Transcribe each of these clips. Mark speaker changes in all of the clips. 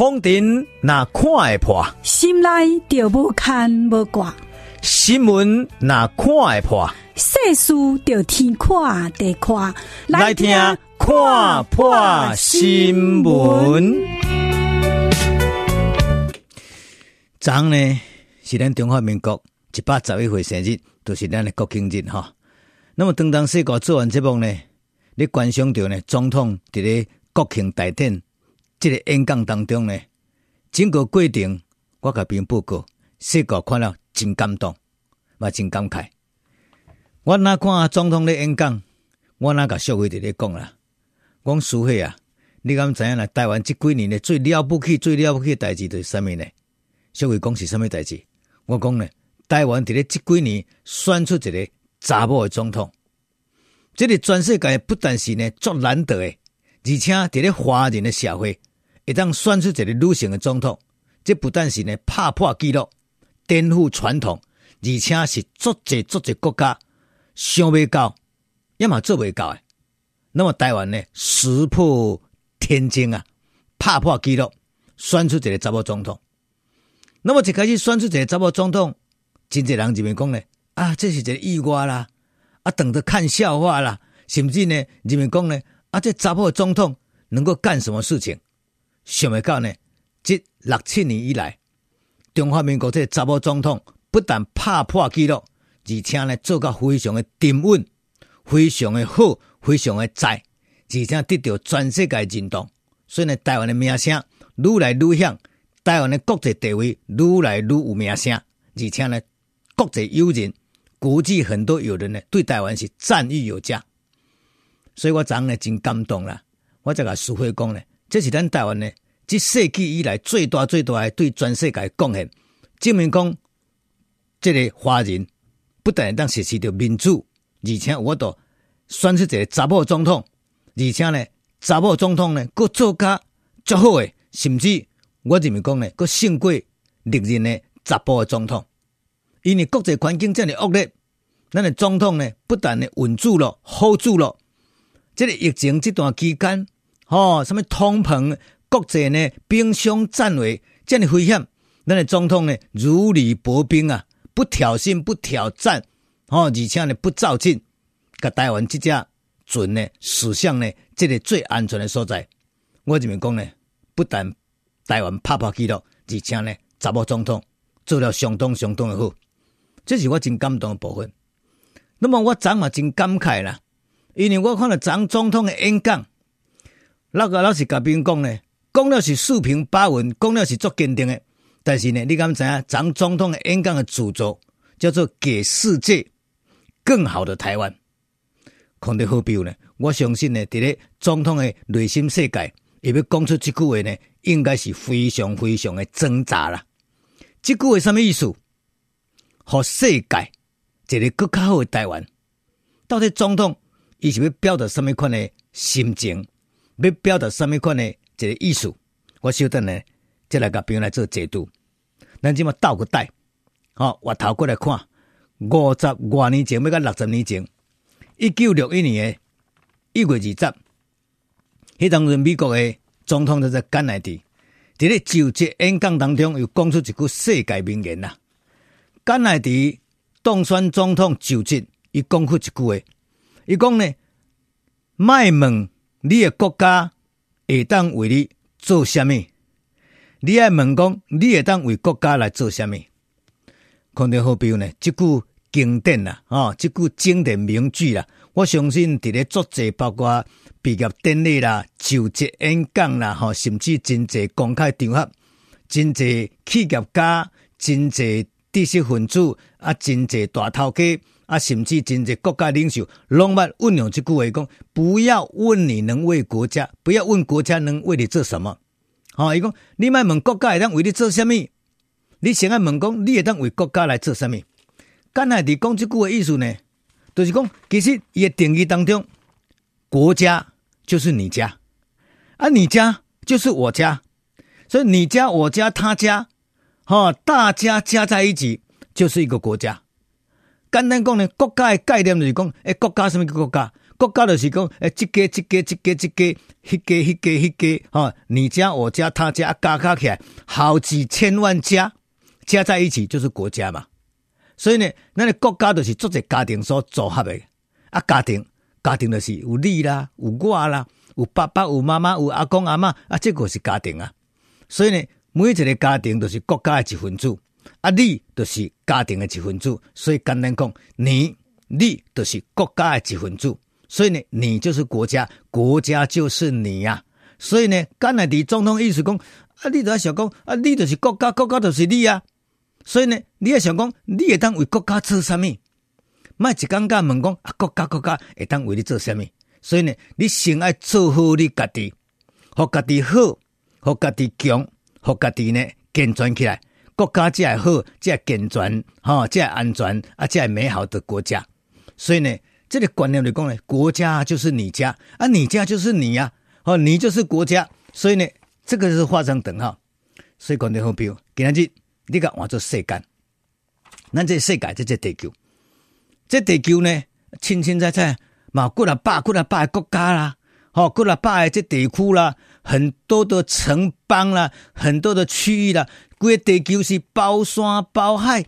Speaker 1: 风尘那看会破，
Speaker 2: 心内就无牵无挂；
Speaker 1: 新闻那看会破，
Speaker 2: 世事就天看地看。
Speaker 1: 来听看破新闻。昨昏呢是咱中华民国一百十一岁生日，都、就是咱的国庆日哈。那么当当时个做完节目呢，你观赏到呢总统伫咧国庆大典。这个演讲当中呢，整个过程我甲朋友报告，细个看了真感动，嘛真感慨。我若看总统的演讲，我若甲小慧伫咧讲啦，讲苏慧啊，你敢知影啦？台湾这几年呢，最了不起、最了不起的代志就是啥物呢？小慧讲是啥物代志？我讲呢，台湾伫咧这几年选出一个查某的总统，这个全世界不但是呢足难得的，而且伫咧华人的社会。会当选出一个女性的总统，这不但是呢打破纪录、颠覆传统，而且是足侪足侪国家想未到，要么做未到诶。那么台湾呢，石破天惊啊，打破纪录，选出一个查某总统。那么一开始选出一个查某总统，真侪人认为讲呢，啊，这是一个意外啦，啊，等着看笑话啦，甚至呢认为讲呢，啊，这查某总统能够干什么事情？想未到呢？即六七年以来，中华民国这查某总统不但打破纪录，而且呢做到非常的沉稳，非常的好，非常的在，而且得到全世界认同。所以呢，台湾的名声愈来愈响，台湾的国际地位愈来愈有名声，而且呢，国际友人、国际很多友人呢，对台湾是赞誉有加。所以我昨呢真感动啦，我再甲苏辉讲呢。这是咱台湾呢，这世纪以来最大最大的对全世界贡献，证明讲，这个华人不但当实施着民主，而且我都选出一个查某总统，而且呢，查某总统呢，阁做甲足好诶，甚至我认为讲呢，阁胜过历任的查甫的总统，因为国际环境这么恶劣，咱的总统呢，不但呢稳住了、好住了，这个疫情这段期间。哦，什么通膨、国际呢兵凶战危，这样危险，咱的总统呢如履薄冰啊，不挑衅、不挑战，哦，而且呢不躁进，甲台湾这只船呢驶向呢这个最安全的所在。我认为讲呢，不但台湾拍破纪录，而且呢查某总统做了相当相当的好，这是我真感动的部分。那么我昨嘛真感慨啦，因为我看了昨总统的演讲。那个老是甲别人讲呢，讲了是四平八稳，讲了是足坚定的。但是呢，你敢知影？咱总统的演讲的主轴叫做“给世界更好的台湾”。看得好标呢，我相信呢，伫咧总统的内心世界，伊要讲出这句话呢，应该是非常非常的挣扎啦。这句话什么意思？和世界一个更加好的台湾，到底总统伊是要表达什么款的心情？要表达什么款的一个意思？我晓得呢，再来甲朋友来做解读。咱即么倒个带，好，回头过来看五十多年前，要到六十年前，一九六一年的一月二十，迄当时美国的总统叫做甘乃迪，伫咧就职演讲当中又讲出一句世界名言啦。甘乃迪当选总统就职，伊讲出一句话，伊讲呢，卖问。你的国家会当为你做什么？你爱问讲，你会当为国家来做什么？看到好比呢，即句经典啦，哦，即句经典名句啦，我相信伫咧作者包括毕业典礼啦、就职演讲啦，吼，甚至真侪公开场合，真侪企业家、真侪知识分子啊，真侪大头家。啊，甚至真济国家领袖拢捌运用这句话讲，不要问你能为国家，不要问国家能为你做什么。好，伊讲你莫问国家会当为你做什么，你先爱问讲你会当为国家来做什么。甘乃迪讲这句话意思呢，就是讲其实伊的定义当中，国家就是你家，啊，你家就是我家，所以你家、我家、他家，哈，大家加在一起就是一个国家。简单讲呢，国家的概念就是讲，诶，国家什么叫国家？国家就是讲，诶，这个这个这个这个，迄个迄个迄个，哈，你家我家他家加加起来，好几千万家加在一起就是国家嘛。所以呢，咱的国家就是做一个家庭所组合的。啊，家庭家庭就是有你啦，有我啦，有爸爸，有妈妈，有阿公阿嬷，啊，这个是家庭啊。所以呢，每一个家庭都是国家的一份子，啊，你就是家庭的一份子。所以简单讲，你你就是国家的一份子。所以呢，你就是国家，国家就是你呀、啊。所以呢，甘乃迪总统意思讲，啊，你都要想讲，啊，你就是国家，国家就是你啊。所以呢，你也想讲，你会当为国家做什么？卖一刚刚问讲，啊，国家国家会当为你做什么？所以呢，你先爱做好你家己，互家己好，互家己强，互家己呢健全起来，国家才会好，才会健全，哈，才会安全，啊，才会美好的国家。所以呢。这个观念来讲呢，国家就是你家啊，你家就是你呀，哦，你就是国家，所以呢，这个是画上等号。所以讲的好比，今日你讲换做世界，咱这世界这这地球，这地球呢，清清彩彩嘛，过了百过了百个国家啦，好过了百个这地区啦，很多的城邦啦，很多的区域啦，规个地球是包山包海。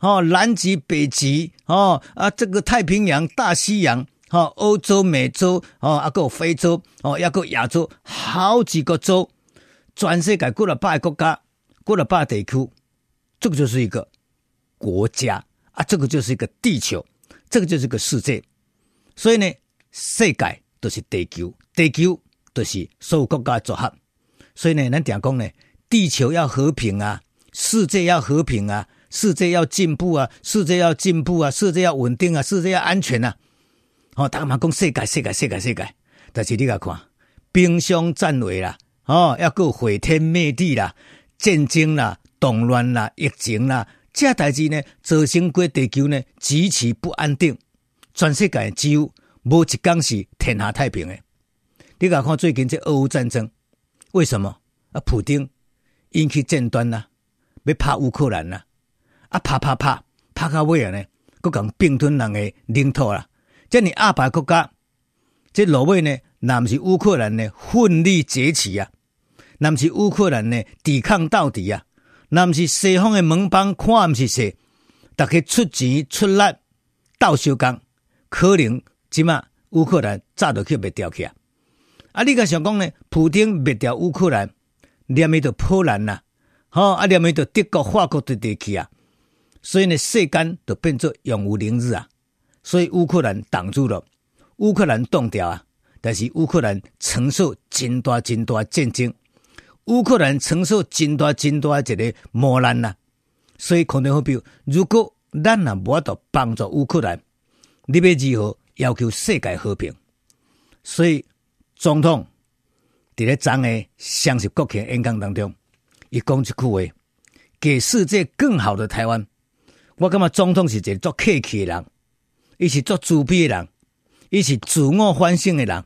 Speaker 1: 哦，南极、北极，哦啊，这个太平洋、大西洋，哦，欧洲、美洲，哦，啊，个非洲，哦，一个亚洲，好几个洲，全世界过了八个国家，过了八个地区，这个就是一个国家啊，这个就是一个地球，这个就是一个世界。所以呢，世界都是地球，地球都是所有国家组合。所以呢，咱讲讲呢，地球要和平啊，世界要和平啊。世界要进步啊！世界要进步啊！世界要稳定啊！世界要安全啊！哦，大家嘛讲世界，世界，世界，世界。但是你来看，兵凶战危啦，哦，要够毁天灭地啦，战争啦，动乱啦，疫情啦，这代志呢，造成过地球呢极其不安定。全世界只有无一天是天下太平的。你来看最近这俄乌战争，为什么啊？普京引起战端啦，要拍乌克兰啦。啊，拍拍拍，拍到尾啊呢，搁讲并吞人诶领土啦。这你阿伯国家，这落尾呢，那毋是乌克兰呢奋力崛起啊，那毋是乌克兰呢抵抗到底啊，那毋是西方诶盟邦看毋是谁，大家出钱出力斗相共，可能即马乌克兰早就去灭掉去啊。啊，你甲想讲呢？普京灭掉乌克兰，连咪着波兰呐，吼啊，连咪着德国、法国的地区啊。所以呢，世间就变作永无宁日啊！所以乌克兰挡住了，乌克兰冻掉啊！但是乌克兰承受真大真大战争，乌克兰承受真大真大一个磨难呐！所以可能会比如，果咱呐无法度帮助乌克兰，你要如何要求世界和平？所以总统伫咧昨个双十国庆演讲当中，伊讲一句话：给世界更好的台湾。我感觉总统是一个做客气的人，伊是做自卑的人，伊是自我反省的人。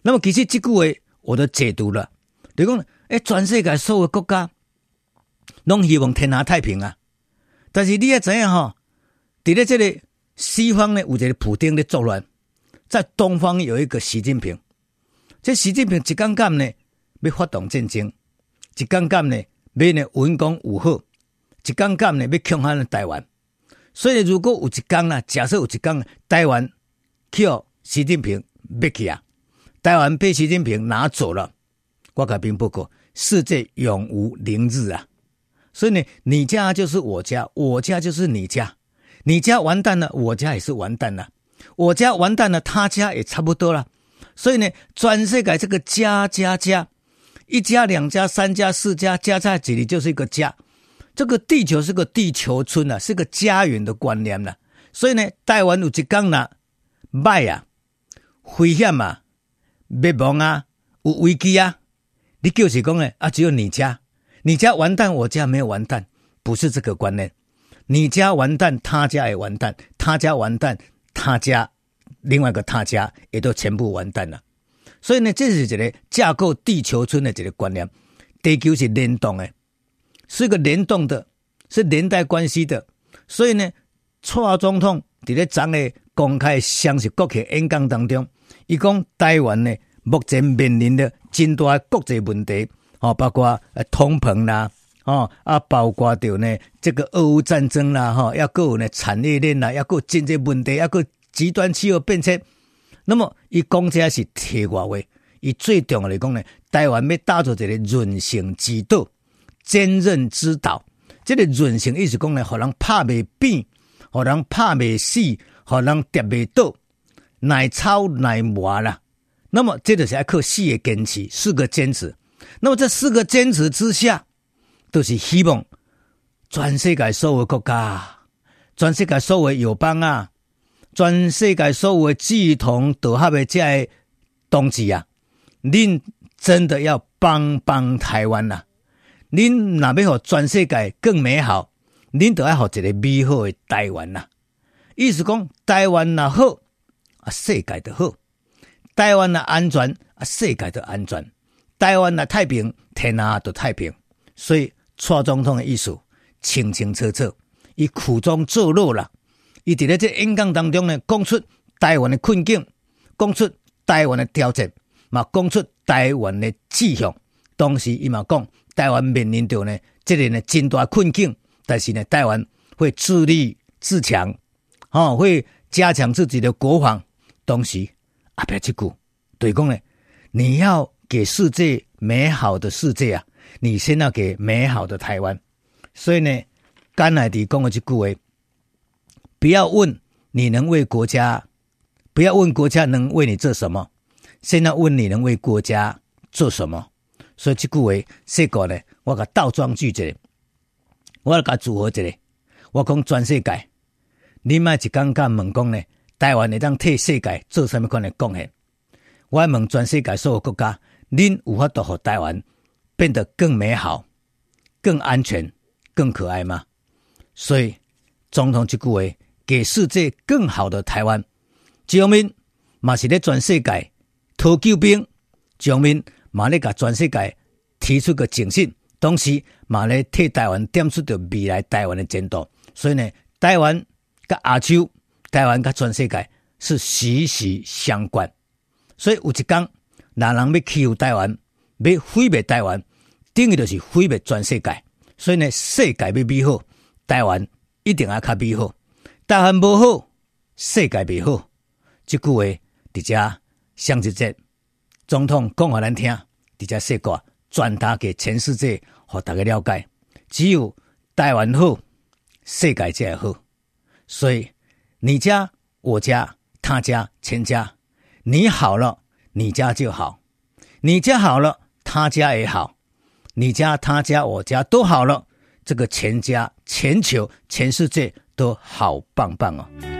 Speaker 1: 那么其实这句话我都解读了，就讲诶，全世界所有国家拢希望天下太平啊。但是你也知影吼，伫咧这里西方呢有一个普京的作乱，在东方有一个习近平。这习近平一竿竿呢要发动战争，一竿竿呢要呢文攻武吓，一竿竿呢要强悍台湾。所以，如果有一天啊，假设有一天台湾叫习近平灭去啊，台湾被习近平拿走了，我改兵不过，世界永无宁日啊！所以呢，你家就是我家，我家就是你家，你家完蛋了，我家也是完蛋了，我家完蛋了，他家也差不多了。所以呢，全世界这个家家家，一家、两家、三家、四家，加在这里就是一个家。这个地球是个地球村啊，是个家园的观念了。所以呢，台湾有一天呢，歹啊，危险啊，灭亡啊，有危机啊，你就是讲呢，啊，只有你家，你家完蛋，我家没有完蛋，不是这个观念。你家完蛋，他家也完蛋，他家完蛋，他家另外一个他家也都全部完蛋了。所以呢，这是一个架构地球村的这个观念，地球是联动的。是个联动的，是连带关系的，所以呢，蔡总统在咧昨个公开双十国庆演讲当中，伊讲台湾呢，目前面临的真大国际问题，哦，包括通膨啦，哦啊，包括着呢这个俄乌战争啦，哈，抑搁有呢产业链啦，抑搁经济问题，抑搁极端气候变迁。那么伊讲这是题外话，伊最重要来讲呢，台湾要打造一个韧性之道、坚韧之道。这个韧性意思讲呢，互人拍袂扁，互人拍袂死，互人跌袂倒，耐操耐磨啦。那么这就是要靠四个坚持，四个坚持。那么这四个坚持之下，都是希望全世界所有国家、全世界所有友邦啊、全世界所有的志同道合的这些同志啊，您真的要帮帮台湾呐！您若要让全世界更美好，您都要好一个美好的台湾呐。意思讲，台湾若好，啊，世界就好；台湾若安全，啊，世界就安全；台湾若太平，天下都太平。所以，蔡总统的意思清清楚楚，伊苦中作乐啦。伊伫咧这演讲当中呢，讲出台湾的困境，讲出台湾的挑战，嘛讲出台湾的志向。当时伊嘛讲。台湾面临着呢，这个呢真大困境，但是呢，台湾会自立自强，哦，会加强自己的国防。当时，阿别这句，对讲呢，你要给世界美好的世界啊，你先要给美好的台湾。所以呢，甘乃迪讲了这句话，不要问你能为国家，不要问国家能为你做什么，先要问你能为国家做什么。所以这句话说过呢，我甲倒装句子，我甲组合一个，我讲全世界，你卖一刚刚问讲呢，台湾会当替世界做什么款的贡献？我要问全世界所有国家，恁有法度让台湾变得更美好、更安全、更可爱吗？所以，总统这句话，给世界更好的台湾，一方面嘛是咧全世界讨救兵，一方面。马咧甲全世界提出个警讯，同时马咧替台湾点出着未来台湾的前途。所以呢，台湾甲亚洲、台湾甲全世界是息息相关。所以有一天，哪人要欺负台湾，要毁灭台湾，等于就是毁灭全世界。所以呢，世界要美好，台湾一定要较美好。台湾无好，世界未好。这句话直接上一节。总统讲给咱听，直接说过，传达给全世界，让大家了解。只有台湾好，世界才会好。所以你家、我家、他家、全家，你好了，你家就好；你家好了，他家也好；你家、他家、我家都好了，这个全家、全球、全世界都好棒棒哦。